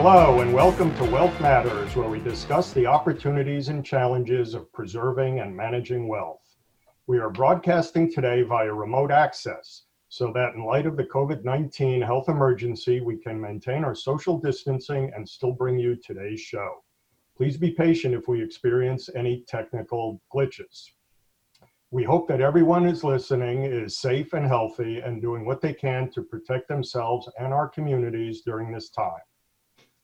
Hello, and welcome to Wealth Matters, where we discuss the opportunities and challenges of preserving and managing wealth. We are broadcasting today via remote access so that in light of the COVID 19 health emergency, we can maintain our social distancing and still bring you today's show. Please be patient if we experience any technical glitches. We hope that everyone who's listening is safe and healthy and doing what they can to protect themselves and our communities during this time.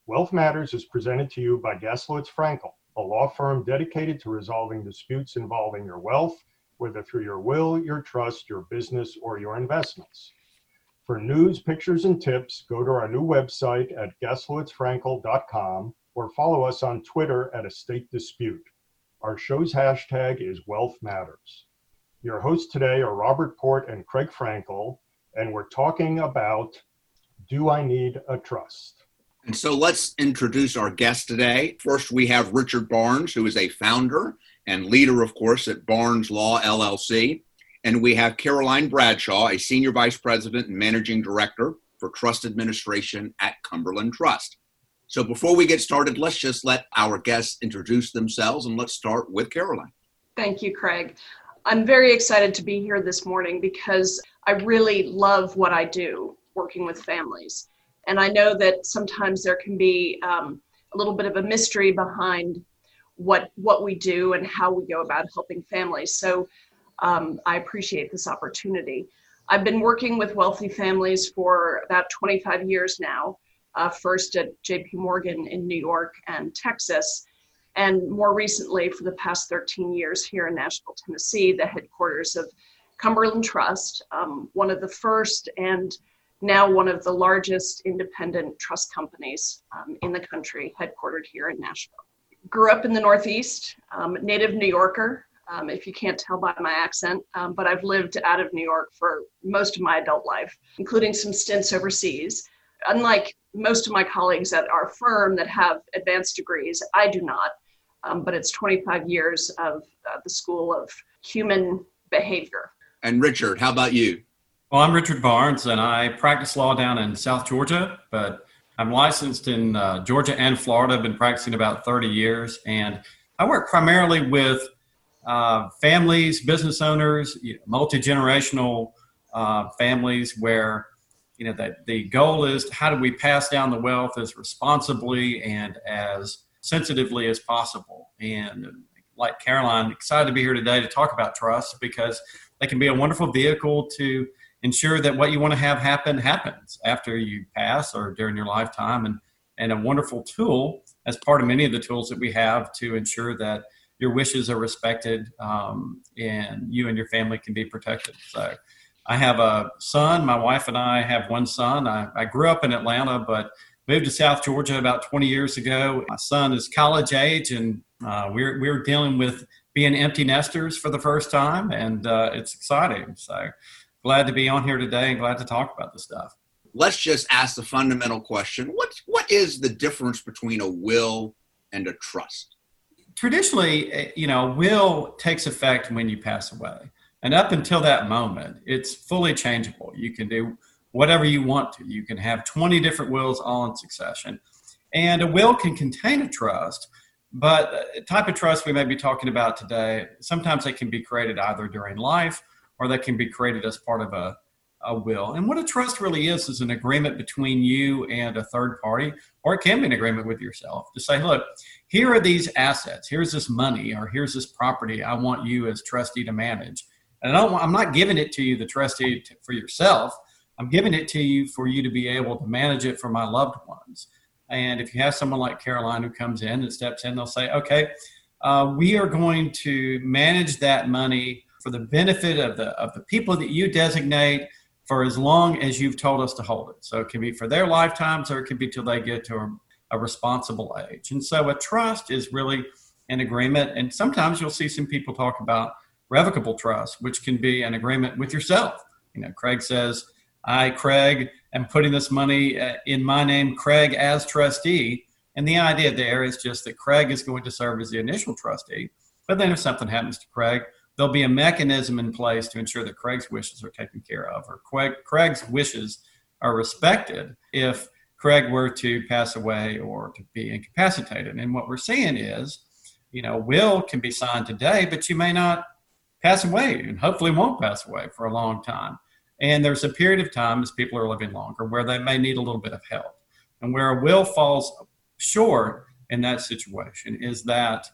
Wealth Matters is presented to you by Gaslowitz Frankel, a law firm dedicated to resolving disputes involving your wealth, whether through your will, your trust, your business, or your investments. For news, pictures, and tips, go to our new website at gaslowitzfrankel.com or follow us on Twitter at Estate Dispute. Our show's hashtag is Wealth Matters. Your hosts today are Robert Port and Craig Frankel, and we're talking about Do I Need a Trust? And so let's introduce our guest today. First, we have Richard Barnes, who is a founder and leader, of course, at Barnes Law LLC. And we have Caroline Bradshaw, a senior vice president and managing director for trust administration at Cumberland Trust. So before we get started, let's just let our guests introduce themselves and let's start with Caroline. Thank you, Craig. I'm very excited to be here this morning because I really love what I do working with families. And I know that sometimes there can be um, a little bit of a mystery behind what what we do and how we go about helping families. So um, I appreciate this opportunity. I've been working with wealthy families for about 25 years now. Uh, first at J.P. Morgan in New York and Texas, and more recently for the past 13 years here in Nashville, Tennessee, the headquarters of Cumberland Trust, um, one of the first and now one of the largest independent trust companies um, in the country, headquartered here in Nashville. Grew up in the Northeast, um, native New Yorker, um, if you can't tell by my accent, um, but I've lived out of New York for most of my adult life, including some stints overseas. Unlike most of my colleagues at our firm that have advanced degrees, I do not um, but it's 25 years of uh, the School of Human Behavior. And Richard, how about you? Well, I'm Richard Barnes, and I practice law down in South Georgia, but I'm licensed in uh, Georgia and Florida. I've been practicing about 30 years, and I work primarily with uh, families, business owners, multi generational uh, families where you know that the goal is how do we pass down the wealth as responsibly and as sensitively as possible. And like Caroline, excited to be here today to talk about trust because they can be a wonderful vehicle to ensure that what you want to have happen happens after you pass or during your lifetime and and a wonderful tool as part of many of the tools that we have to ensure that your wishes are respected um, and you and your family can be protected so i have a son my wife and i have one son i, I grew up in atlanta but moved to South Georgia about 20 years ago. My son is college age, and uh, we're we're dealing with being empty nesters for the first time, and uh, it's exciting. So glad to be on here today, and glad to talk about this stuff. Let's just ask the fundamental question: what what is the difference between a will and a trust? Traditionally, eh, you know, will takes effect when you pass away. And up until that moment, it's fully changeable. You can do whatever you want to. You can have 20 different wills all in succession. And a will can contain a trust, but the type of trust we may be talking about today, sometimes they can be created either during life or they can be created as part of a, a will. And what a trust really is, is an agreement between you and a third party, or it can be an agreement with yourself to say, look, here are these assets, here's this money, or here's this property I want you as trustee to manage. And I don't, I'm not giving it to you, the trustee, for yourself. I'm giving it to you for you to be able to manage it for my loved ones. And if you have someone like Caroline who comes in and steps in, they'll say, okay, uh, we are going to manage that money for the benefit of the of the people that you designate for as long as you've told us to hold it. So it can be for their lifetimes or it can be till they get to a, a responsible age. And so a trust is really an agreement. And sometimes you'll see some people talk about revocable trust, which can be an agreement with yourself. You know, Craig says, I, Craig, am putting this money uh, in my name, Craig, as trustee. And the idea there is just that Craig is going to serve as the initial trustee. But then if something happens to Craig, there'll be a mechanism in place to ensure that Craig's wishes are taken care of or Craig, Craig's wishes are respected if Craig were to pass away or to be incapacitated. And what we're seeing is, you know, will can be signed today, but you may not pass away and hopefully won't pass away for a long time. And there's a period of time as people are living longer where they may need a little bit of help. And where a will falls short in that situation is that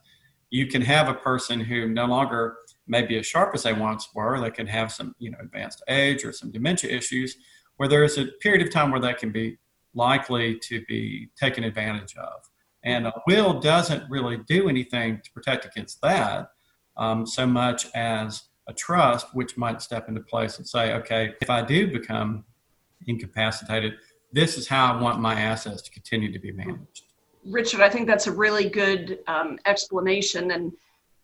you can have a person who no longer may be as sharp as they once were. They can have some, you know, advanced age or some dementia issues where there is a period of time where they can be likely to be taken advantage of. And a will doesn't really do anything to protect against that um, so much as a trust, which might step into place and say, okay, if I do become incapacitated, this is how I want my assets to continue to be managed. Richard, I think that's a really good um, explanation. And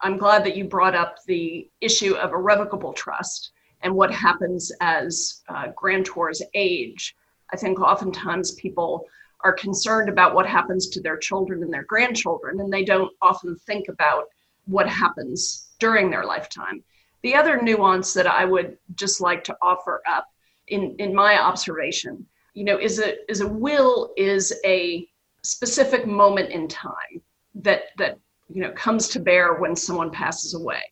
I'm glad that you brought up the issue of irrevocable trust and what happens as uh, grantors age. I think oftentimes people are concerned about what happens to their children and their grandchildren, and they don't often think about what happens during their lifetime. The other nuance that I would just like to offer up in, in my observation, you know, is a is a will is a specific moment in time that that you know comes to bear when someone passes away.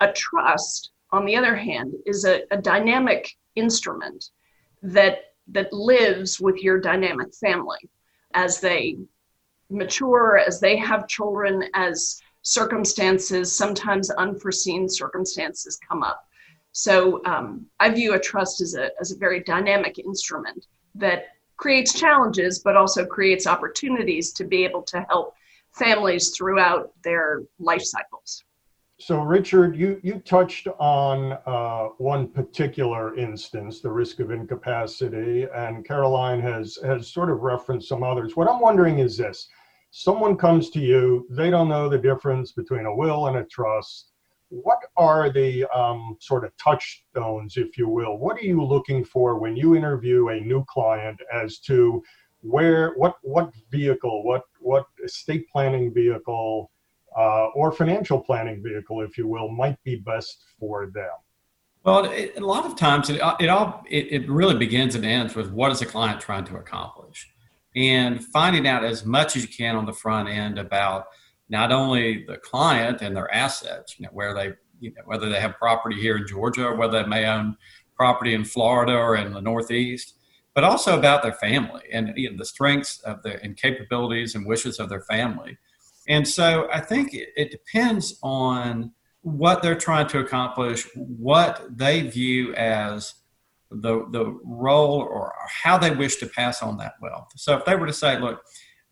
A trust, on the other hand, is a, a dynamic instrument that that lives with your dynamic family as they mature, as they have children, as circumstances, sometimes unforeseen circumstances come up. So um, I view a trust as a, as a very dynamic instrument that creates challenges, but also creates opportunities to be able to help families throughout their life cycles. So, Richard, you, you touched on uh, one particular instance, the risk of incapacity, and Caroline has, has sort of referenced some others. What I'm wondering is this someone comes to you, they don't know the difference between a will and a trust. What are the um, sort of touchstones, if you will? What are you looking for when you interview a new client as to where, what, what vehicle, what, what estate planning vehicle? uh, or financial planning vehicle, if you will, might be best for them? Well, it, a lot of times it, it all it, it really begins and ends with what is the client trying to accomplish, and finding out as much as you can on the front end about not only the client and their assets, you know, where they, you know, whether they have property here in Georgia or whether they may own property in Florida or in the Northeast, but also about their family and you know, the strengths of their and capabilities and wishes of their family and so I think it, it depends on what they're trying to accomplish, what they view as the the role or how they wish to pass on that wealth. So if they were to say, look,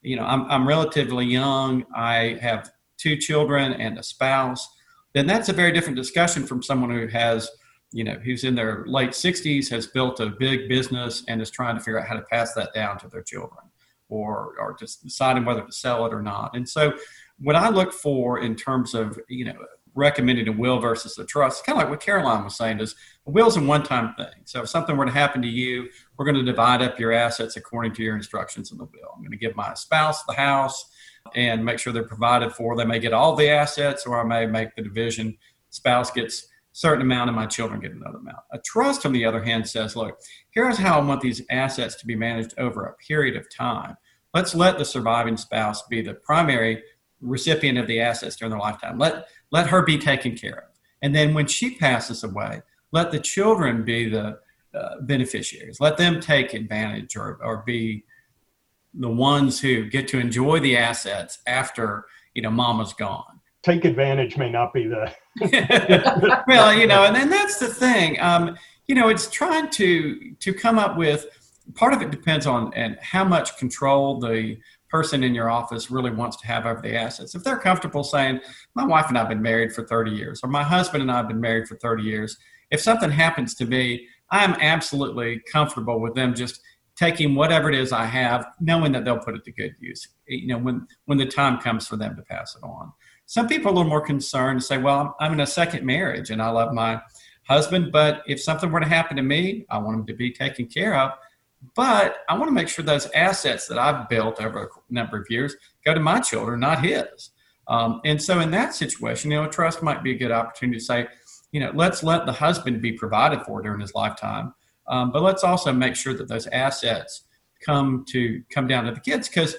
you know, I'm I'm relatively young, I have two children and a spouse, then that's a very different discussion from someone who has, you know, who's in their late 60s, has built a big business and is trying to figure out how to pass that down to their children or or just deciding whether to sell it or not. And so, what I look for in terms of you know recommending a will versus a trust, kind of like what Caroline was saying, is a will is a one-time thing. So if something were to happen to you, we're going to divide up your assets according to your instructions in the will. I'm going to give my spouse the house and make sure they're provided for. They may get all the assets, or I may make the division. Spouse gets certain amount and my children get another amount. A trust, on the other hand, says, look, here's how I want these assets to be managed over a period of time. Let's let the surviving spouse be the primary recipient of the assets during their lifetime. Let, let her be taken care of. And then when she passes away, let the children be the uh, beneficiaries. Let them take advantage or, or be the ones who get to enjoy the assets after you know mama's gone take advantage may not be the well you know and, and that's the thing um, you know it's trying to to come up with part of it depends on and how much control the person in your office really wants to have over the assets. If they're comfortable saying my wife and i've been married for 30 years or my husband and i've been married for 30 years if something happens to me i'm absolutely comfortable with them just taking whatever it is i have knowing that they'll put it to good use you know when when the time comes for them to pass it on some people are a little more concerned and say, well, I'm in a second marriage and I love my husband, but if something were to happen to me, I want him to be taken care of. But I want to make sure those assets that I've built over a number of years go to my children, not his. Um, and so in that situation, you know, a trust might be a good opportunity to say, you know, let's let the husband be provided for during his lifetime. Um, but let's also make sure that those assets come to come down to the kids because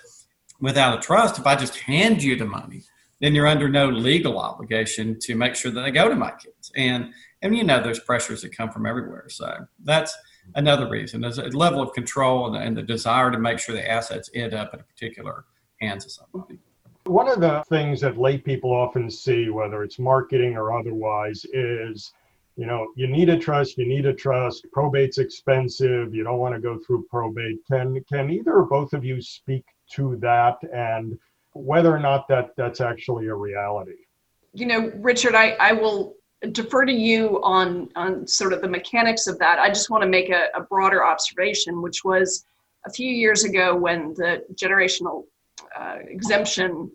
without a trust, if I just hand you the money, then you're under no legal obligation to make sure that they go to my kids. And and you know there's pressures that come from everywhere. So that's another reason. There's a level of control and, and the desire to make sure the assets end up in a particular hands of somebody. One of the things that lay people often see, whether it's marketing or otherwise, is you know, you need a trust, you need a trust, probate's expensive, you don't want to go through probate. Can can either or both of you speak to that and whether or not that that's actually a reality? You know, Richard, I, I will defer to you on on sort of the mechanics of that. I just want to make a, a broader observation, which was a few years ago when the generational uh, exemption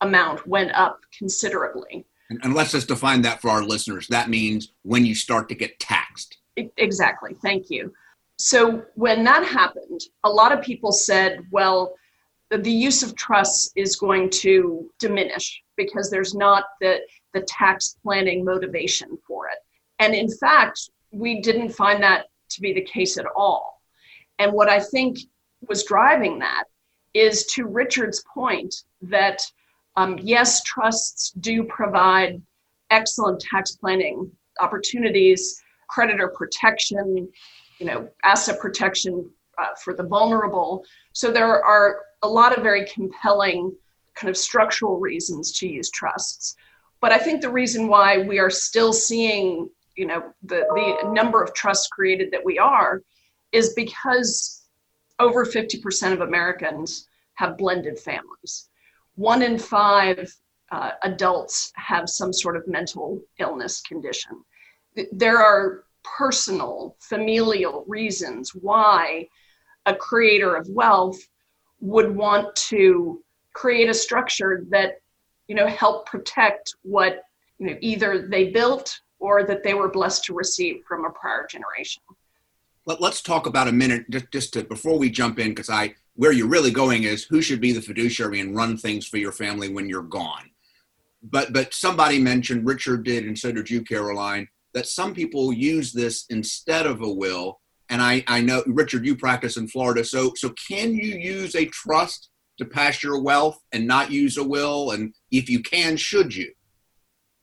amount went up considerably. And, and let's just define that for our listeners. That means when you start to get taxed. Exactly. Thank you. So when that happened, a lot of people said, well, the use of trusts is going to diminish because there's not the, the tax planning motivation for it. And in fact, we didn't find that to be the case at all. And what I think was driving that is to Richard's point that um, yes, trusts do provide excellent tax planning opportunities, creditor protection, you know, asset protection uh, for the vulnerable. So there are a lot of very compelling kind of structural reasons to use trusts. But I think the reason why we are still seeing, you know, the, the number of trusts created that we are is because over 50% of Americans have blended families. One in five uh, adults have some sort of mental illness condition. There are personal, familial reasons why a creator of wealth would want to create a structure that you know help protect what you know either they built or that they were blessed to receive from a prior generation. Let, us talk about a minute just, just to before we jump in because i where you're really going is who should be the fiduciary and run things for your family when you're gone. But but somebody mentioned richard did and so did you caroline that some people use this instead of a will and I, I know Richard, you practice in Florida. So so can you use a trust to pass your wealth and not use a will? And if you can, should you?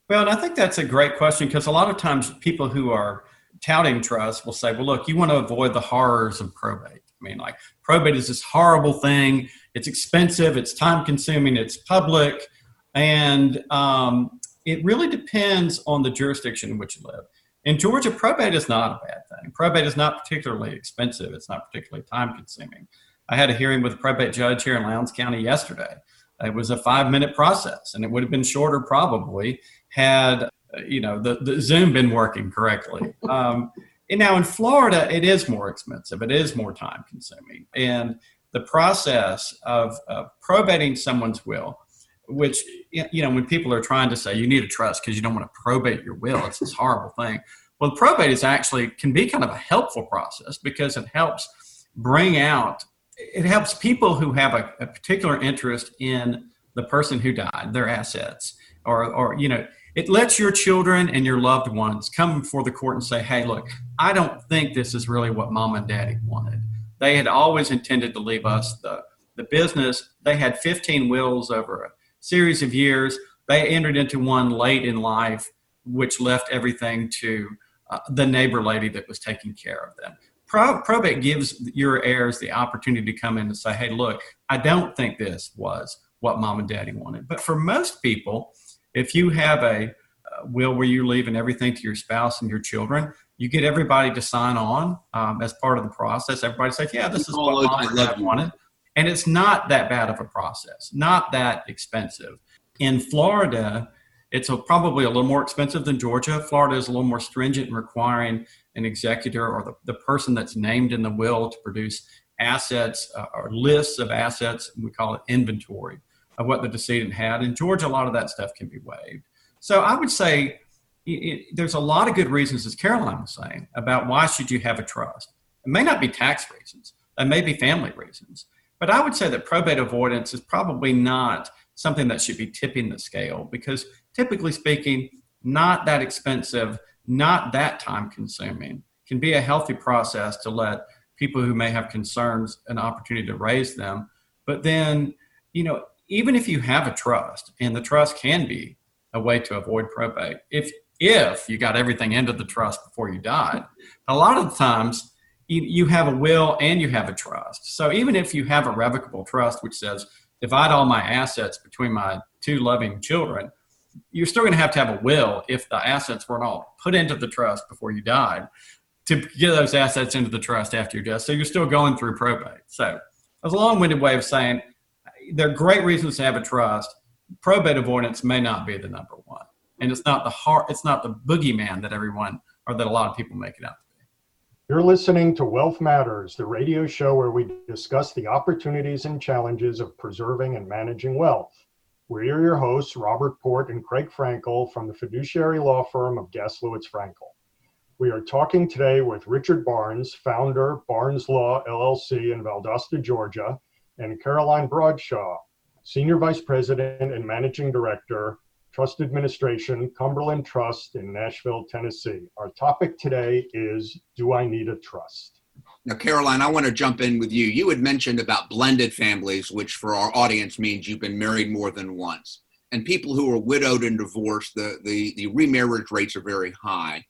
Well, and I think that's a great question because a lot of times people who are touting trust will say, well, look, you want to avoid the horrors of probate. I mean, like probate is this horrible thing. It's expensive. It's time consuming. It's public, and um, it really depends on the jurisdiction in which you live. In Georgia, probate is not a bad thing. Probate is not particularly expensive. It's not particularly time consuming. I had a hearing with a probate judge here in Lowndes County yesterday. It was a five minute process, and it would have been shorter probably had you know the, the Zoom been working correctly. Um, and now in Florida, it is more expensive. It is more time consuming, and the process of, of probating someone's will which you know when people are trying to say you need a trust because you don't want to probate your will it's this horrible thing. Well probate is actually can be kind of a helpful process because it helps bring out it helps people who have a, a particular interest in the person who died their assets or or you know it lets your children and your loved ones come before the court and say hey look i don't think this is really what mom and daddy wanted. They had always intended to leave us the the business. They had 15 wills over series of years. They entered into one late in life, which left everything to uh, the neighbor lady that was taking care of them. Pro- probate gives your heirs the opportunity to come in and say, hey, look, I don't think this was what mom and daddy wanted. But for most people, if you have a will where you're leaving everything to your spouse and your children, you get everybody to sign on um, as part of the process. Everybody says, yeah, this is what mom and dad wanted. And it's not that bad of a process, not that expensive. In Florida, it's a, probably a little more expensive than Georgia. Florida is a little more stringent in requiring an executor or the, the person that's named in the will to produce assets uh, or lists of assets. We call it inventory of what the decedent had. In Georgia, a lot of that stuff can be waived. So I would say it, it, there's a lot of good reasons, as Caroline was saying, about why should you have a trust. It may not be tax reasons. It may be family reasons. But I would say that probate avoidance is probably not something that should be tipping the scale because typically speaking, not that expensive, not that time consuming, can be a healthy process to let people who may have concerns an opportunity to raise them. But then, you know, even if you have a trust, and the trust can be a way to avoid probate, if if you got everything into the trust before you died, a lot of times you, have a will and you have a trust. So even if you have a revocable trust, which says divide all my assets between my two loving children, you're still going to have to have a will if the assets weren't all put into the trust before you died to get those assets into the trust after your death. So you're still going through probate. So that's a long-winded way of saying there are great reasons to have a trust. Probate avoidance may not be the number one, and it's not the heart. It's not the boogeyman that everyone or that a lot of people make it out. You're listening to Wealth Matters, the radio show where we discuss the opportunities and challenges of preserving and managing wealth. We're your hosts, Robert Port and Craig Frankel from the fiduciary law firm of Gaslowitz Frankel. We are talking today with Richard Barnes, founder, Barnes Law LLC in Valdosta, Georgia, and Caroline Bradshaw, Senior Vice President and Managing Director, Trust Administration, Cumberland Trust in Nashville, Tennessee. Our topic today is Do I Need a Trust? Now, Caroline, I want to jump in with you. You had mentioned about blended families, which for our audience means you've been married more than once. And people who are widowed and divorced, the, the, the remarriage rates are very high.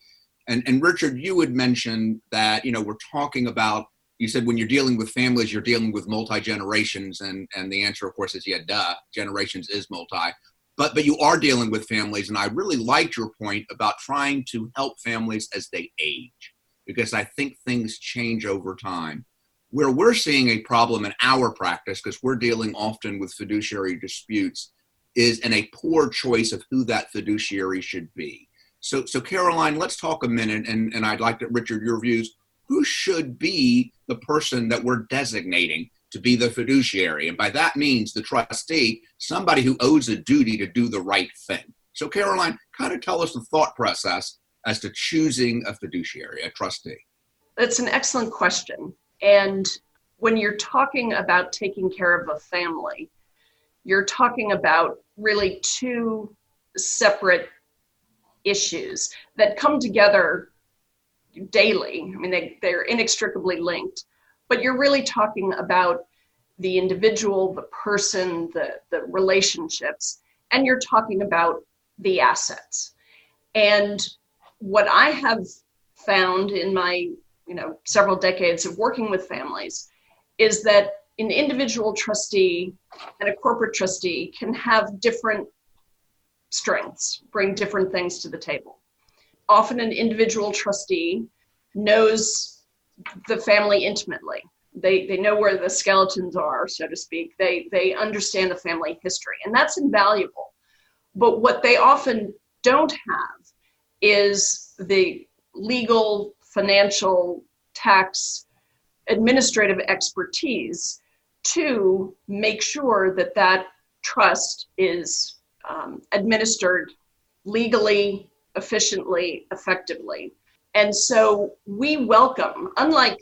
And, and Richard, you had mentioned that, you know, we're talking about, you said when you're dealing with families, you're dealing with multi generations. And, and the answer, of course, is yeah, duh, generations is multi. But, but you are dealing with families. And I really liked your point about trying to help families as they age, because I think things change over time. Where we're seeing a problem in our practice, because we're dealing often with fiduciary disputes, is in a poor choice of who that fiduciary should be so, so Caroline, let's talk a minute, and, and I'd like to, Richard, your views. Who should be the person that we're designating to be the fiduciary? And by that means the trustee, somebody who owes a duty to do the right thing. So, Caroline, kind of tell us the thought process as to choosing a fiduciary, a trustee. That's an excellent question. And when you're talking about taking care of a family, you're talking about really two separate issues that come together daily. I mean, they, they're inextricably linked, but you're really talking about the individual, the person, the, the relationships, and you're talking about the assets. And what I have found in my, you know, several decades of working with families is that an individual trustee and a corporate trustee can have different strengths, bring different things to the table. Often, an individual trustee knows the family intimately. They, they know where the skeletons are, so to speak. They, they understand the family history, and that's invaluable. But what they often don't have is the legal, financial, tax, administrative expertise to make sure that that trust is um, administered legally, efficiently, effectively. And so we welcome, unlike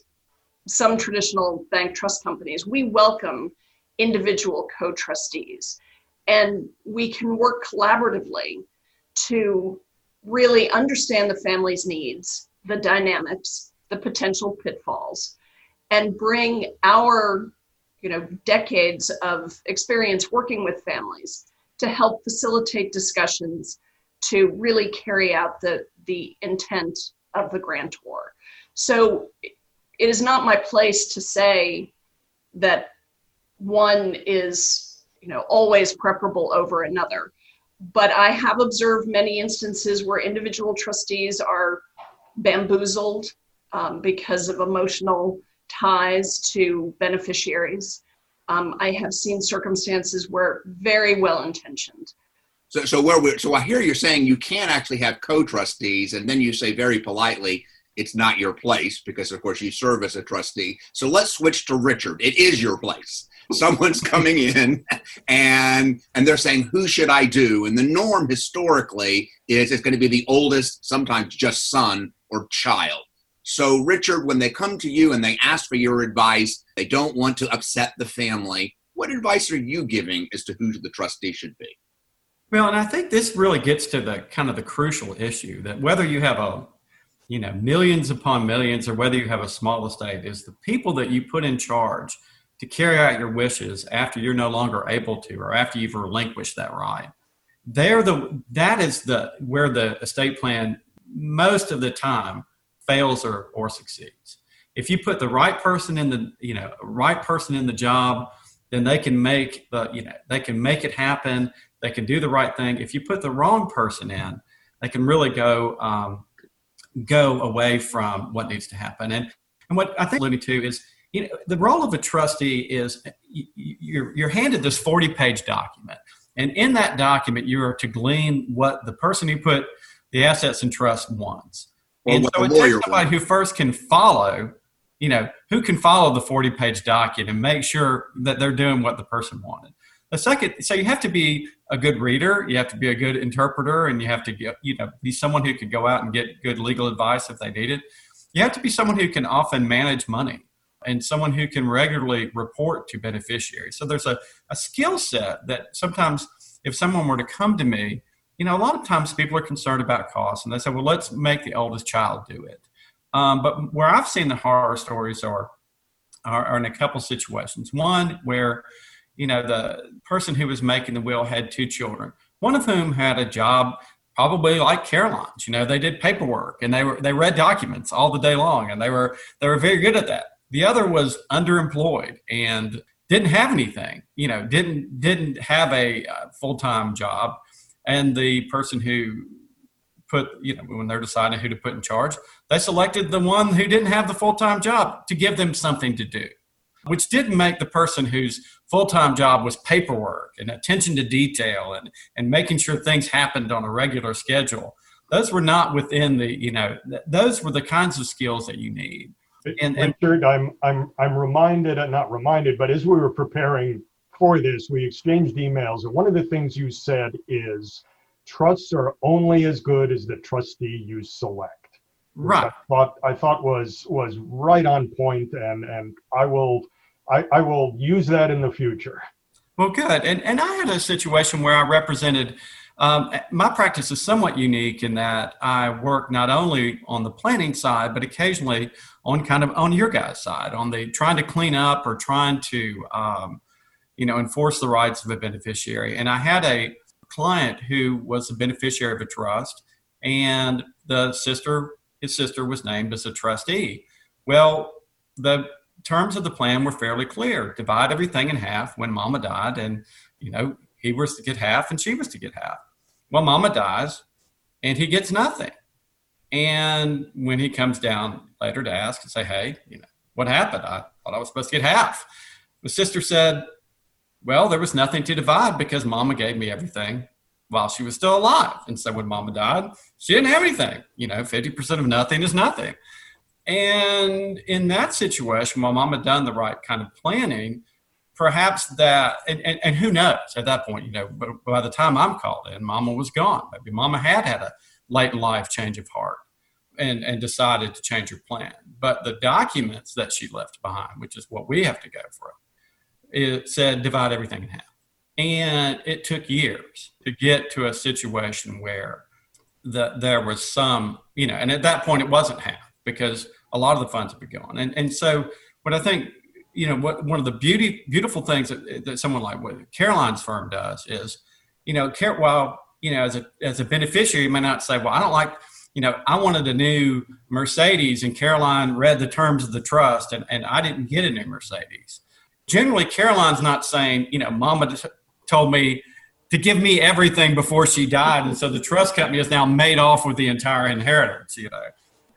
some traditional bank trust companies, we welcome individual co trustees. And we can work collaboratively to really understand the family's needs, the dynamics, the potential pitfalls, and bring our you know decades of experience working with families to help facilitate discussions to really carry out the, the intent of the grantor. So it is not my place to say that one is you know always preferable over another but i have observed many instances where individual trustees are bamboozled um, because of emotional ties to beneficiaries um, I have seen circumstances where very well intentioned. So, so where we so I hear you're saying you can't actually have co-trustees, and then you say very politely, it's not your place because, of course, you serve as a trustee. So let's switch to Richard. It is your place. Someone's coming in, and and they're saying, "Who should I do?" And the norm historically is it's going to be the oldest, sometimes just son or child. So, Richard, when they come to you and they ask for your advice, they don't want to upset the family. What advice are you giving as to who the trustee should be? Well, and I think this really gets to the kind of the crucial issue that whether you have a you know, millions upon millions, or whether you have a small estate, is the people that you put in charge to carry out your wishes after you're no longer able to, or after you've relinquished that right. They're the that is the where the estate plan most of the time fails or, or succeeds. If you put the right person in the you know right person in the job, then they can make the you know they can make it happen. They can do the right thing. If you put the wrong person in, they can really go um, go away from what needs to happen. And and what I think alluding to is you know the role of a trustee is you're you're handed this 40 page document, and in that document you are to glean what the person who put the assets in trust wants. And so it takes somebody who first can follow you know, who can follow the 40 page document and make sure that they're doing what the person wanted. The second, so you have to be a good reader, you have to be a good interpreter, and you have to get, you know, be someone who could go out and get good legal advice if they need it. You have to be someone who can often manage money and someone who can regularly report to beneficiaries. So there's a, a skill set that sometimes if someone were to come to me, you know, a lot of times people are concerned about costs and they say, well, let's make the oldest child do it. Um, but where I've seen the horror stories are, are, are in a couple situations. One where, you know, the person who was making the will had two children, one of whom had a job probably like Caroline's. You know, they did paperwork and they were they read documents all the day long, and they were they were very good at that. The other was underemployed and didn't have anything. You know, didn't didn't have a uh, full time job, and the person who put you know when they're deciding who to put in charge they selected the one who didn't have the full-time job to give them something to do which didn't make the person whose full-time job was paperwork and attention to detail and, and making sure things happened on a regular schedule those were not within the you know th- those were the kinds of skills that you need and, and Richard, I'm I'm I'm reminded, and not reminded, but as we were preparing for this, we exchanged emails, and one of the things you said is trusts are only as good as the trustee you select. Right. I thought I thought was was right on point, and and I will I, I will use that in the future. Well, good. And and I had a situation where I represented. Um, my practice is somewhat unique in that I work not only on the planning side, but occasionally on kind of on your guys' side, on the trying to clean up or trying to, um, you know, enforce the rights of a beneficiary. And I had a client who was a beneficiary of a trust, and the sister, his sister, was named as a trustee. Well, the terms of the plan were fairly clear: divide everything in half when Mama died, and you know he was to get half and she was to get half. Well, Mama dies, and he gets nothing. And when he comes down later to ask and say, "Hey, you know what happened? I thought I was supposed to get half," the sister said, well, there was nothing to divide because mama gave me everything while she was still alive. And so when mama died, she didn't have anything. You know, 50% of nothing is nothing. And in that situation, while mama done the right kind of planning, perhaps that, and, and, and who knows at that point, you know, but by the time I'm called in, mama was gone. Maybe mama had had a late life change of heart and, and decided to change her plan. But the documents that she left behind, which is what we have to go through, it said divide everything in half. And it took years to get to a situation where the, there was some, you know, and at that point it wasn't half because a lot of the funds had been gone. And, and so what I think, you know, what one of the beauty, beautiful things that, that someone like what Caroline's firm does is, you know, care, while, you know, as a, as a beneficiary, you may not say, well, I don't like, you know, I wanted a new Mercedes and Caroline read the terms of the trust and, and I didn't get a new Mercedes generally Caroline's not saying, you know, mama told me to give me everything before she died. And so the trust company is now made off with the entire inheritance, you know.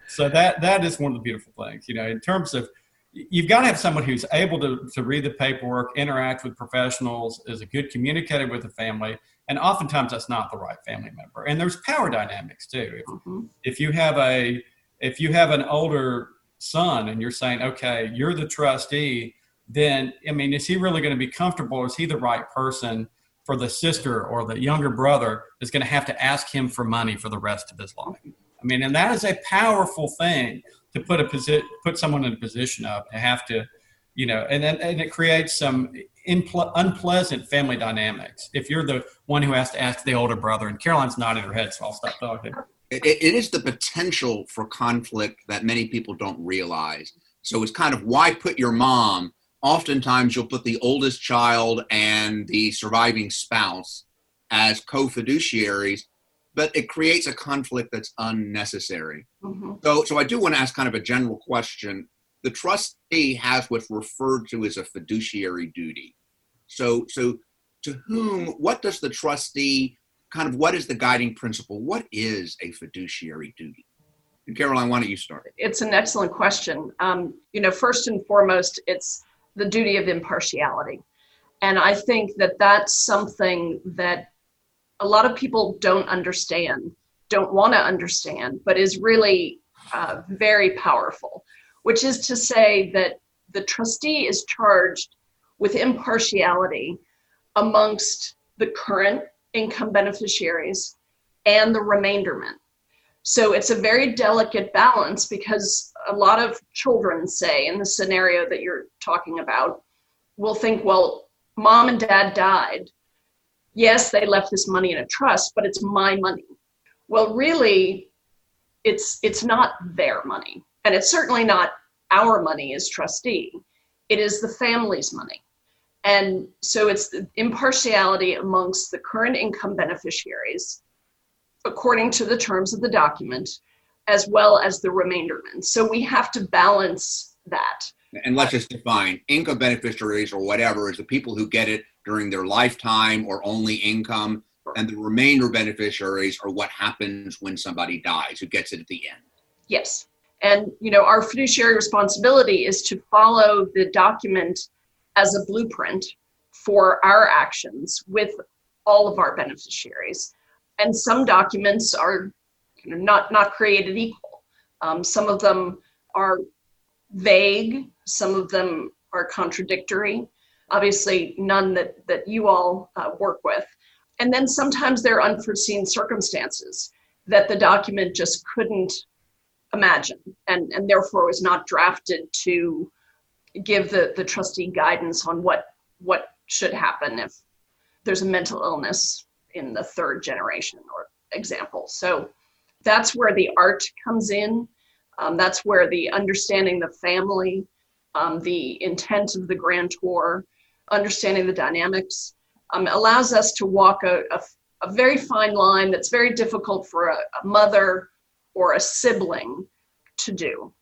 So that that is one of the beautiful things, you know, in terms of you've got to have someone who's able to, to read the paperwork, interact with professionals, is a good communicator with the family. And oftentimes that's not the right family member. And there's power dynamics too. If, mm-hmm. if you have a if you have an older son and you're saying, okay, you're the trustee, then I mean, is he really going to be comfortable? Is he the right person for the sister or the younger brother is going to have to ask him for money for the rest of his life? I mean, and that is a powerful thing to put a position, put someone in a position of to have to, you know, and then and it creates some impl- unpleasant family dynamics. If you're the one who has to ask the older brother, and Caroline's nodding her head, so I'll stop talking. it, it is the potential for conflict that many people don't realize. So it's kind of why put your mom. Oftentimes, you'll put the oldest child and the surviving spouse as co fiduciaries, but it creates a conflict that's unnecessary. Mm-hmm. So, so I do want to ask kind of a general question. The trustee has what's referred to as a fiduciary duty. So, so to whom, what does the trustee kind of what is the guiding principle? What is a fiduciary duty? And Caroline, why don't you start? It's an excellent question. Um, you know, first and foremost, it's the duty of impartiality. And I think that that's something that a lot of people don't understand, don't want to understand, but is really uh, very powerful, which is to say that the trustee is charged with impartiality amongst the current income beneficiaries and the remaindermen. So it's a very delicate balance because a lot of children say in the scenario that you're talking about will think, well, mom and dad died. Yes, they left this money in a trust, but it's my money. Well, really, it's it's not their money. And it's certainly not our money as trustee. It is the family's money. And so it's the impartiality amongst the current income beneficiaries, according to the terms of the document, as well as the remaindermen. So we have to balance that. And let's just define income beneficiaries or whatever is the people who get it during their lifetime or only income. And the remainder beneficiaries are what happens when somebody dies, who gets it at the end. Yes. And you know, our fiduciary responsibility is to follow the document as a blueprint for our actions with all of our beneficiaries. And some documents are you know, not, not created equal. Um, some of them are vague, some of them are contradictory. Obviously, none that, that you all uh, work with. And then sometimes there are unforeseen circumstances that the document just couldn't imagine and, and therefore was not drafted to give the, the trustee guidance on what what should happen if there's a mental illness in the third generation or example. So that's where the art comes in. Um, that's where the understanding the family, um, the intent of the grantor, understanding the dynamics um, allows us to walk a, a, a, very fine line that's very difficult for a, a mother or a sibling to do.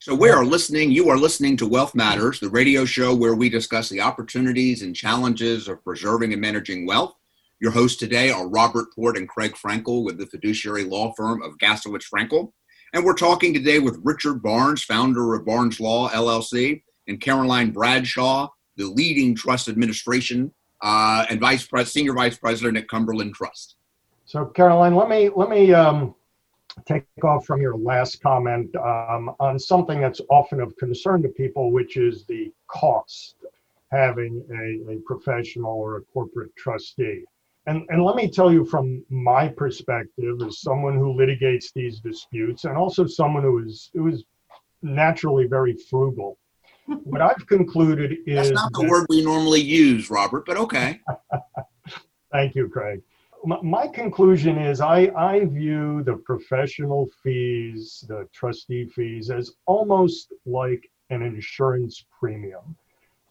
So we are listening, you are listening to Wealth Matters, the radio show where we discuss the opportunities and challenges of preserving and managing wealth. Your hosts today are Robert Port and Craig Frankel with the fiduciary law firm of Gaslowitz Frankel. And we're talking today with Richard Barnes, founder of Barnes Law LLC, and Caroline Bradshaw, the leading trust administration uh, and vice pres- senior vice president at Cumberland Trust. So, Caroline, let me let me um, take off from your last comment um, on something that's often of concern to people, which is the cost having a, a professional or a corporate trustee. And, and let me tell you from my perspective as someone who litigates these disputes and also someone who is who is naturally very frugal. What I've concluded is That's not the that, word we normally use, Robert, but okay. Thank you, Craig my conclusion is I, I view the professional fees, the trustee fees, as almost like an insurance premium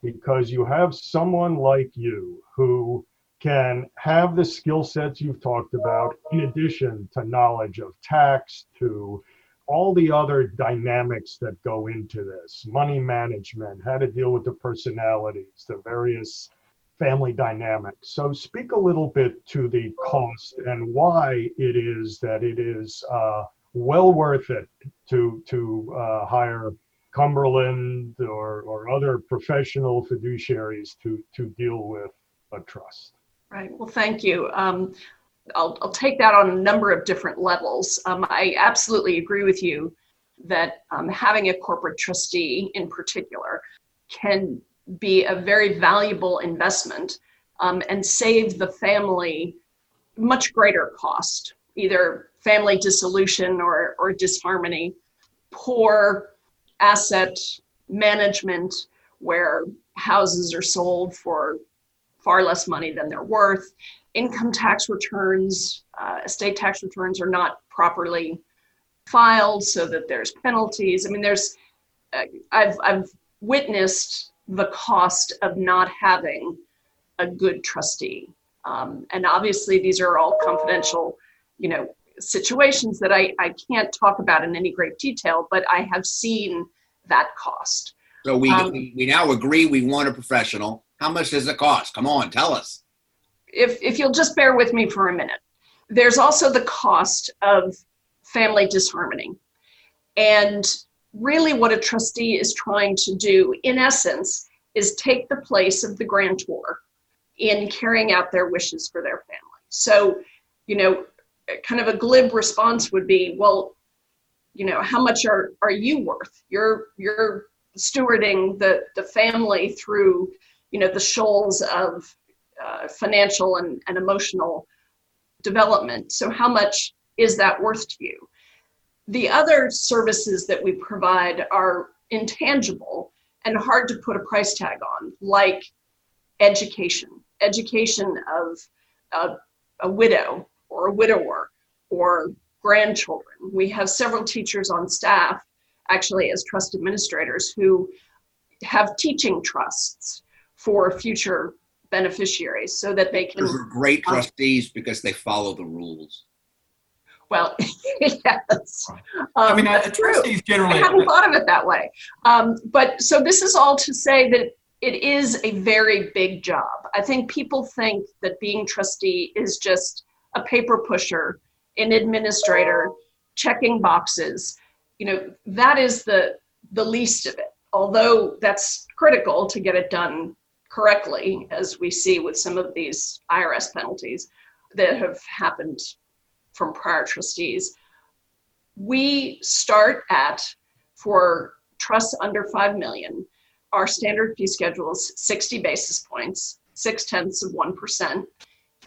because you have someone like you who can have the skill sets you've talked about in addition to knowledge of tax to all the other dynamics that go into this money management how to deal with the personalities the various family dynamics. So, speak a little bit to the cost and why it is that it is uh, well worth it to to uh, hire Cumberland or, or other professional fiduciaries to to deal with a trust. Right. Well, thank you. Um, I'll, I'll take that on a number of different levels. Um, I absolutely agree with you that um, having a corporate trustee in particular can be a very valuable investment um, and save the family much greater cost, either family dissolution or, or disharmony, poor asset management where houses are sold for far less money than they're worth, income tax returns, uh, estate tax returns are not properly filed so that there's penalties. I mean, there's, uh, I've, I've witnessed the cost of not having a good trustee. Um, and obviously, these are all confidential, you know, situations that I, I can't talk about in any great detail, but I have seen that cost. So we, Um, we, we now agree we want a professional. How much does it cost? Come on, tell us. if if you'll just bear with me for a minute there's also the cost of family disharmony and really what a trustee is trying to do in essence is take the place of the grantor in carrying out their wishes for their family so you know kind of a glib response would be well you know how much are are you worth you're you're stewarding the the family through you know the shoals of uh, financial and, and emotional development. So, how much is that worth to you? The other services that we provide are intangible and hard to put a price tag on, like education, education of a, a widow or a widower or grandchildren. We have several teachers on staff, actually, as trust administrators, who have teaching trusts for future beneficiaries so that they can Those are great trustees because they follow the rules. well yes. Um, I mean, that's a true. trustees generally. i hadn't thought of it that way. Um, but so this is all to say that it is a very big job. I think people think that being trustee is just a paper pusher an administrator checking boxes. You know that is the the least of it although that's critical to get it done correctly, as we see with some of these IRS penalties that have happened from prior trustees. We start at, for trusts under 5 million, our standard fee schedule is 60 basis points, six tenths of 1%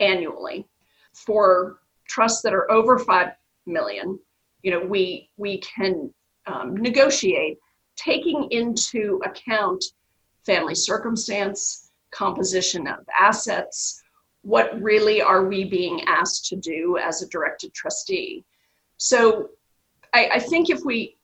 annually. For trusts that are over 5 million, you know, we, we can um, negotiate taking into account family circumstance, composition of assets, what really are we being asked to do as a directed trustee? So I, I think if we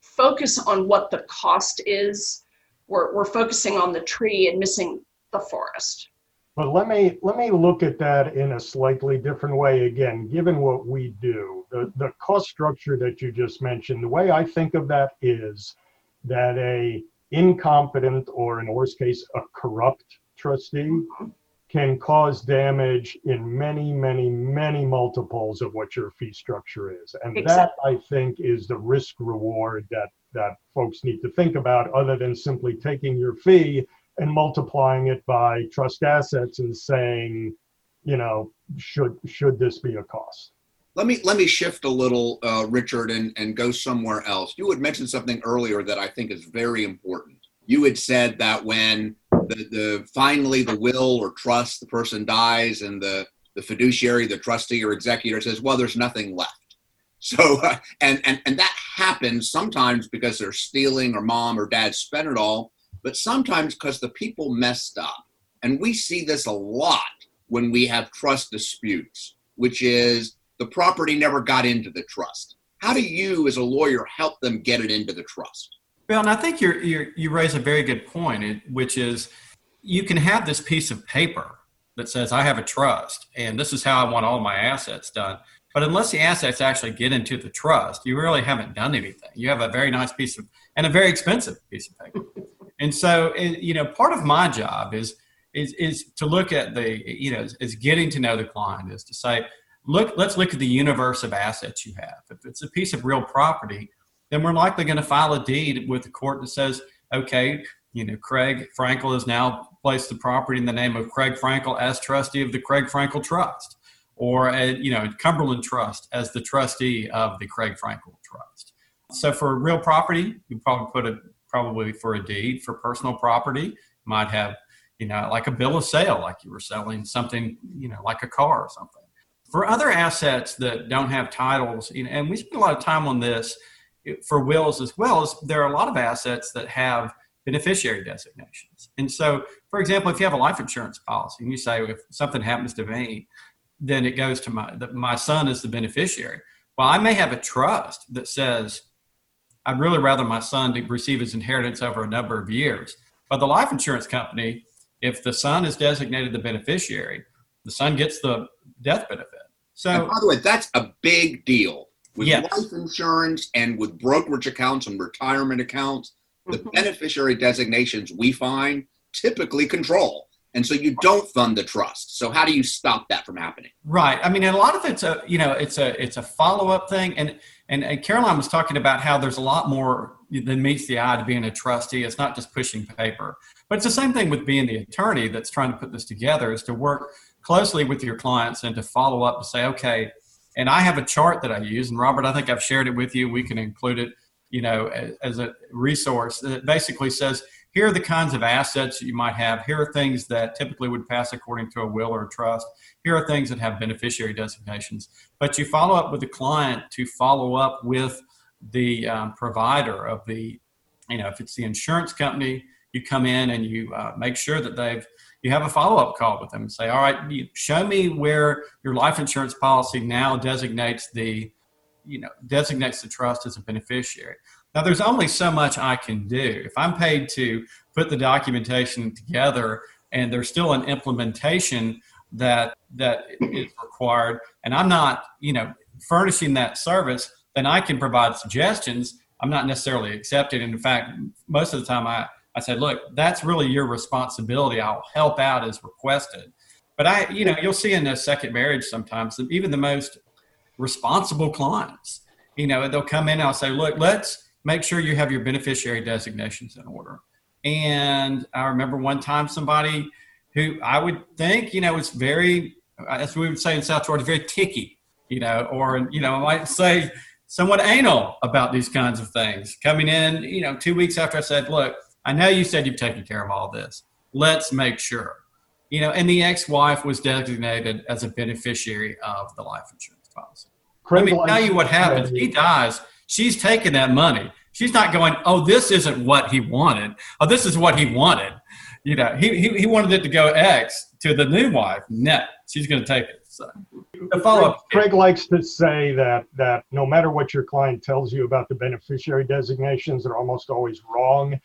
focus on what the cost is, we're, we're focusing on the tree and missing the forest. But let me let me look at that in a slightly different way again, given what we do. The the cost structure that you just mentioned, the way I think of that is that a incompetent or in worst case a corrupt trustee can cause damage in many many many multiples of what your fee structure is. And that i think is the risk reward that that folks need to think about other than simply taking your fee and multiplying it by trust assets and saying you know should should this be a cost Let me let me shift a little, uh, Richard, and, and go somewhere else. You had mentioned something earlier that I think is very important. You had said that when the, the finally the will or trust, the person dies, and the the fiduciary, the trustee or executor says, "Well, there's nothing left." So, uh, and and and that happens sometimes because they're stealing, or mom or dad spent it all, but sometimes because the people messed up, and we see this a lot when we have trust disputes, which is the property never got into the trust. How do you, as a lawyer, help them get it into the trust? Well, and I think you're, you're, you raise a very good point, which is you can have this piece of paper that says, I have a trust and this is how I want all my assets done. But unless the assets actually get into the trust, you really haven't done anything. You have a very nice piece of, and a very expensive piece of paper. and so, you know, part of my job is, is, is to look at the, you know, is, is getting to know the client, is to say, look, let's look at the universe of assets you have. If it's a piece of real property, then we're likely going to file a deed with the court that says, okay, you know, Craig Frankel has now placed the property in the name of Craig Frankel as trustee of the Craig Frankel Trust, or a, you know, Cumberland Trust as the trustee of the Craig Frankel Trust. So for real property, you probably put it probably for a deed. For personal property, might have, you know, like a bill of sale, like you were selling something, you know, like a car or something. For other assets that don't have titles, and we spend a lot of time on this for wills as well as there are a lot of assets that have beneficiary designations. And so, for example, if you have a life insurance policy and you say, if something happens to me, then it goes to my my son as the beneficiary. Well, I may have a trust that says I'd really rather my son to receive his inheritance over a number of years. But the life insurance company, if the son is designated the beneficiary, the son gets the death benefit. So, and by the way, that's a big deal with Yes. life insurance and with brokerage accounts and retirement accounts. The Mhm. beneficiary designations we find typically control. And so you don't fund the trust. So how do you stop that from happening? Right. I mean, and a lot of it's a you know it's a it's a follow up thing, and, and and Caroline was talking about how there's a lot more than meets the eye to being a trustee. It's not just pushing paper, but it's the same thing with being the attorney that's trying to put this together. Is to work closely with your clients and to follow up to say, okay, and I have a chart that I use, and Robert, I think I've shared it with you. We can include it, you know, as, as a resource that basically says here are the kinds of assets that you might have. Here are things that typically would pass according to a will or a trust here are things that have beneficiary designations but you follow up with the client to follow up with the um, provider of the you know if it's the insurance company you come in and you uh, make sure that they've you have a follow-up call with them and say all right you show me where your life insurance policy now designates the you know designates the trust as a beneficiary. Now there's only so much i can do. If i'm paid to put the documentation together and there's still an implementation that that is required and i'm not you know furnishing that service then i can provide suggestions. I'm not necessarily accepted in fact most of the time i i said look that's really your responsibility. I'll help out as requested. But i you know you'll see in a second marriage sometimes that even the most responsible clients you know they'll come in and i'll say look let's make sure you have your beneficiary designations in order. And i remember one time somebody who I would think, you know, was very, as we would say in South Georgia, very ticky, you know, or, you know, I might say somewhat anal about these kinds of things. Coming in, you know, two weeks after I said, look, I know you said you've taken care of all this. Let's make sure. You know, and the ex wife was designated as a beneficiary of the life insurance policy. Let me Craig tell you what happens. He dies. She's taking that money. She's not going, oh, this isn't what he wanted. Oh, this is what he wanted. You know, he, he, he wanted it to go X to the new wife. No, she's going to take it. So the follow up. Craig likes to say that that no matter what your client tells you about the beneficiary designations, they're almost always wrong.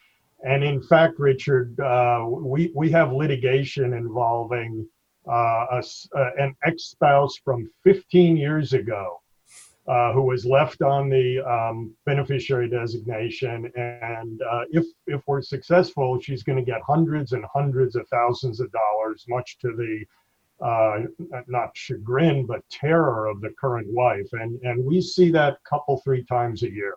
And in fact, Richard, uh, we we have litigation involving uh, a uh, an ex-spouse from 15 years ago uh, who was left on the um, beneficiary designation. And uh, if if we're successful, she's going to get hundreds and hundreds of thousands of dollars, much to the uh, not chagrin, but terror of the current wife. And, and we see that couple, three times a year.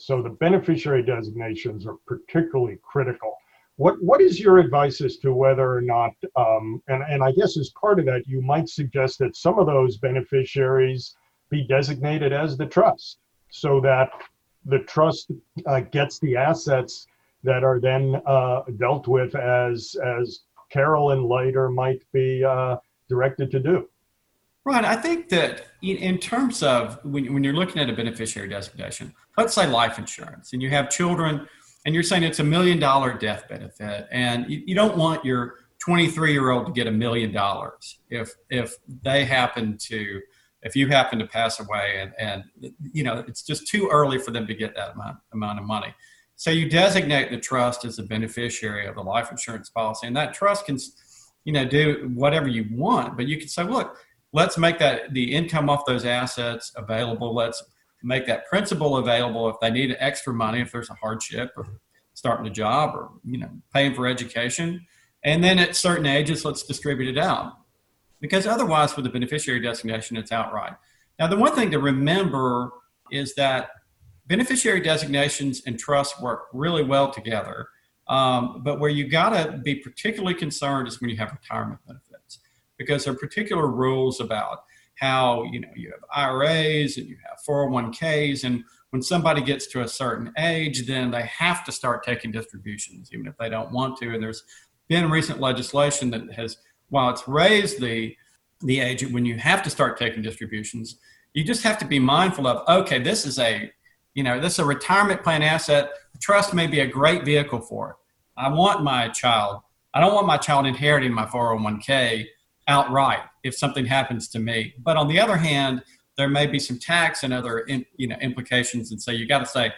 So the beneficiary designations are particularly critical. What, what is your advice as to whether or not, um, and, and I guess as part of that, you might suggest that some of those beneficiaries be designated as the trust so that the trust uh, gets the assets that are then uh, dealt with as, as Carolyn later might be uh, directed to do. Right. I think that in, in terms of when, when you're looking at a beneficiary designation, let's say life insurance, and you have children, and you're saying it's a million dollar death benefit, and you, you don't want your 23 year old to get a million dollars if if they happen to if you happen to pass away and and you know it's just too early for them to get that amount, amount of money. So you designate the trust as a beneficiary of the life insurance policy and that trust can you know do whatever you want but you can say look let's make that the income off those assets available. Let's make that principal available if they need extra money if there's a hardship or starting a job or you know paying for education. And then at certain ages let's distribute it out. Because otherwise with the beneficiary designation it's outright. Now the one thing to remember is that beneficiary designations and trusts work really well together. Um, but where you got to be particularly concerned is when you have retirement benefits because there are particular rules about how you know you have iras and you have 401ks and when somebody gets to a certain age then they have to start taking distributions even if they don't want to. And there's been recent legislation that has while it's raised the the age when you have to start taking distributions you just have to be mindful of okay this is a you know this is a retirement plan asset. Trust may be a great vehicle for it. I want my child i don't want my child inheriting my 401k outright if something happens to me. But on the other hand, there may be some tax and other in, you know implications, and so you got to say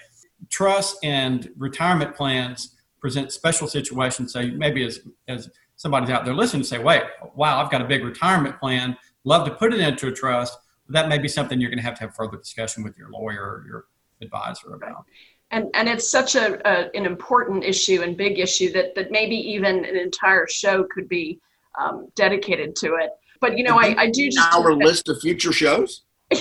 trust and retirement plans present special situations. So maybe as as somebody's out there listening, say, "Wait, wow, I've got a big retirement plan. Love to put it into a trust." but That may be something you're going to have to have further discussion with your lawyer or your advisor about. And and it's such a, a an important issue and big issue that that maybe even an entire show could be um, dedicated to it. But you know, I, I do just our list of future shows.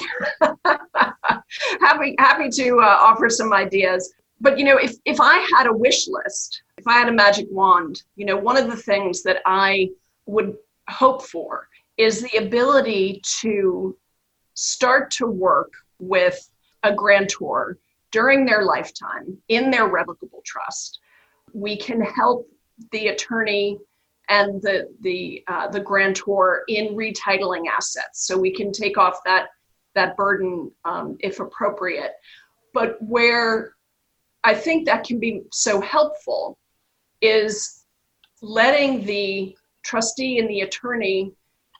happy happy to uh, offer some ideas. But you know, if if I had a wish list, if I had a magic wand, you know, one of the things that I would hope for is the ability to start to work with a grantor during their lifetime in their revocable trust. We can help the attorney and the the uh, the grantor in retitling assets, so we can take off that that burden um, if appropriate. But where I think that can be so helpful is letting the trustee and the attorney,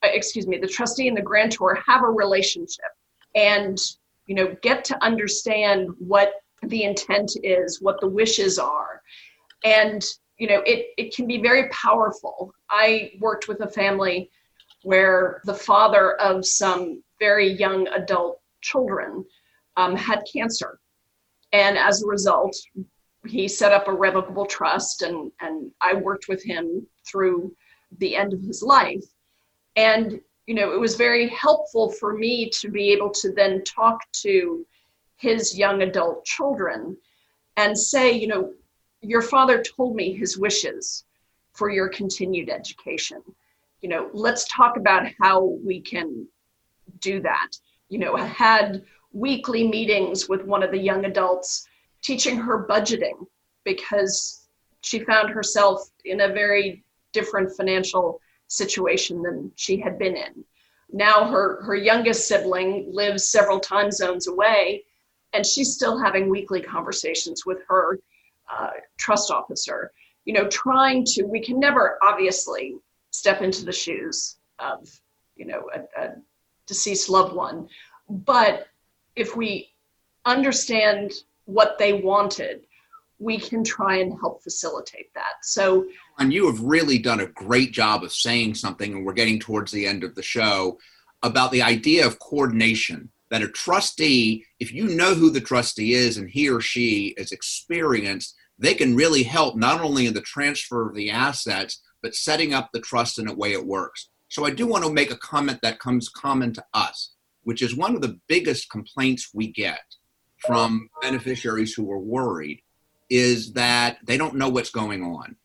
uh, excuse me, the trustee and the grantor have a relationship and you know get to understand what the intent is, what the wishes are. And you know, it, it can be very powerful. I worked with a family where the father of some very young adult children um, had cancer. And as a result, he set up a revocable trust, and, and I worked with him through the end of his life. And, you know, it was very helpful for me to be able to then talk to his young adult children and say, you know, your father told me his wishes for your continued education. You know, let's talk about how we can do that. You know, I had weekly meetings with one of the young adults teaching her budgeting because she found herself in a very different financial situation than she had been in. Now her her youngest sibling lives several time zones away and she's still having weekly conversations with her uh, trust officer. You know, trying to, we can never obviously step into the shoes of, you know, a, a deceased loved one. But if we understand what they wanted, we can try and help facilitate that. So, and you have really done a great job of saying something, and we're getting towards the end of the show about the idea of coordination. That a trustee, if you know who the trustee is and he or she is experienced, they can really help not only in the transfer of the assets, but setting up the trust in a way it works. So I do want to make a comment that comes common to us, which is one of the biggest complaints we get from beneficiaries who are worried is that they don't know what's going on.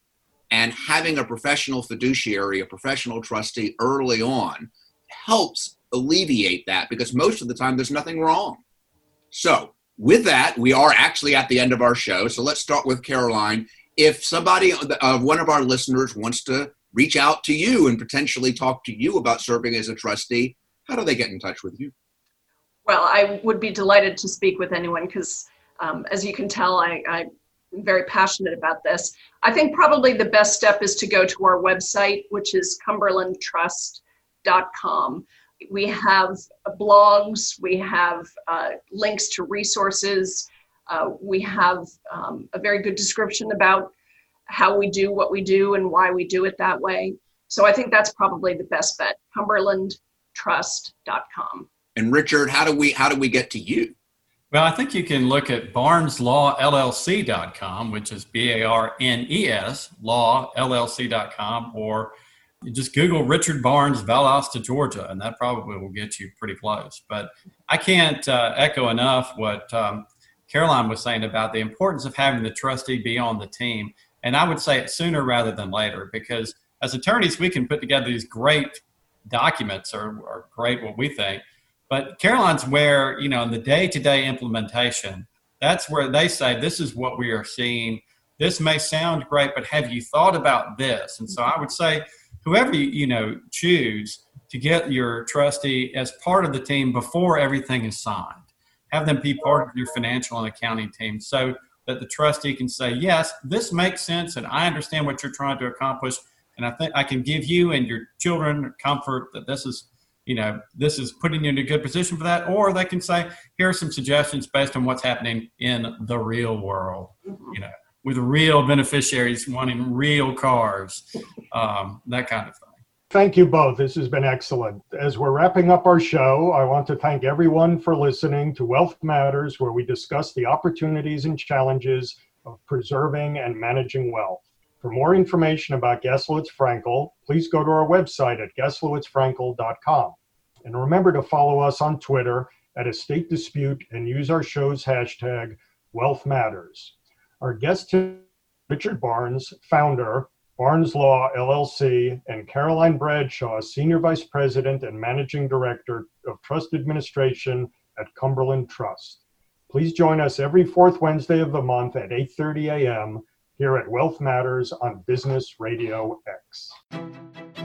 And having a professional fiduciary, a professional trustee early on helps alleviate that because most of the time there's nothing wrong. So with that, we are actually at the end of our show. So let's start with Caroline. If somebody, uh, one of our listeners, wants to reach out to you and potentially talk to you about serving as a trustee, how do they get in touch with you? Well, I would be delighted to speak with anyone because, um, as you can tell, I, I'm very passionate about this. I think probably the best step is to go to our website, which is cumberlandtrust.com we have blogs, we have uh, links to resources, uh, we have um, a very good description about how we do what we do and why we do it that way. So I think that's probably the best bet. CumberlandTrust.com. And Richard, how do we how do we get to you? Well, I think you can look at barneslawllc.com, which is B A R N E S, lawllc.com, or you just Google Richard Barnes, Valdosta, Georgia, and that probably will get you pretty close. But I can't uh, echo enough what um, Caroline was saying about the importance of having the trustee be on the team. And I would say it sooner rather than later because as attorneys, we can put together these great documents or, or great what we think. But Caroline's where, you know, in the day to day implementation, that's where they say, this is what we are seeing. This may sound great, but have you thought about this? And so I would say, whoever you, you know choose to get your trustee as part of the team before everything is signed. Have them be part of your financial and accounting team so that the trustee can say, yes, this makes sense and I understand what you're trying to accomplish. And I think I can give you and your children comfort that this is, you know, this is putting you in a good position for that. Or they can say, here are some suggestions based on what's happening in the real world, Mhm. you know, with real beneficiaries wanting real cars, um, that kind of thing. Thank you both. This has been excellent. As we're wrapping up our show, I want to thank everyone for listening to Wealth Matters, where we discuss the opportunities and challenges of preserving and managing wealth. For more information about Gaslowitz Frankel, please go to our website at gaslowitzfrankel.com. And remember to follow us on Twitter at Estate Dispute and use our show's hashtag Wealth Matters. Our guest today, Richard Barnes, founder, Barnes Law LLC, and Caroline Bradshaw, Senior Vice President and Managing Director of Trust Administration at Cumberland Trust. Please join us every fourth Wednesday of the month at 8:30 a.m. here at Wealth Matters on Business Radio X.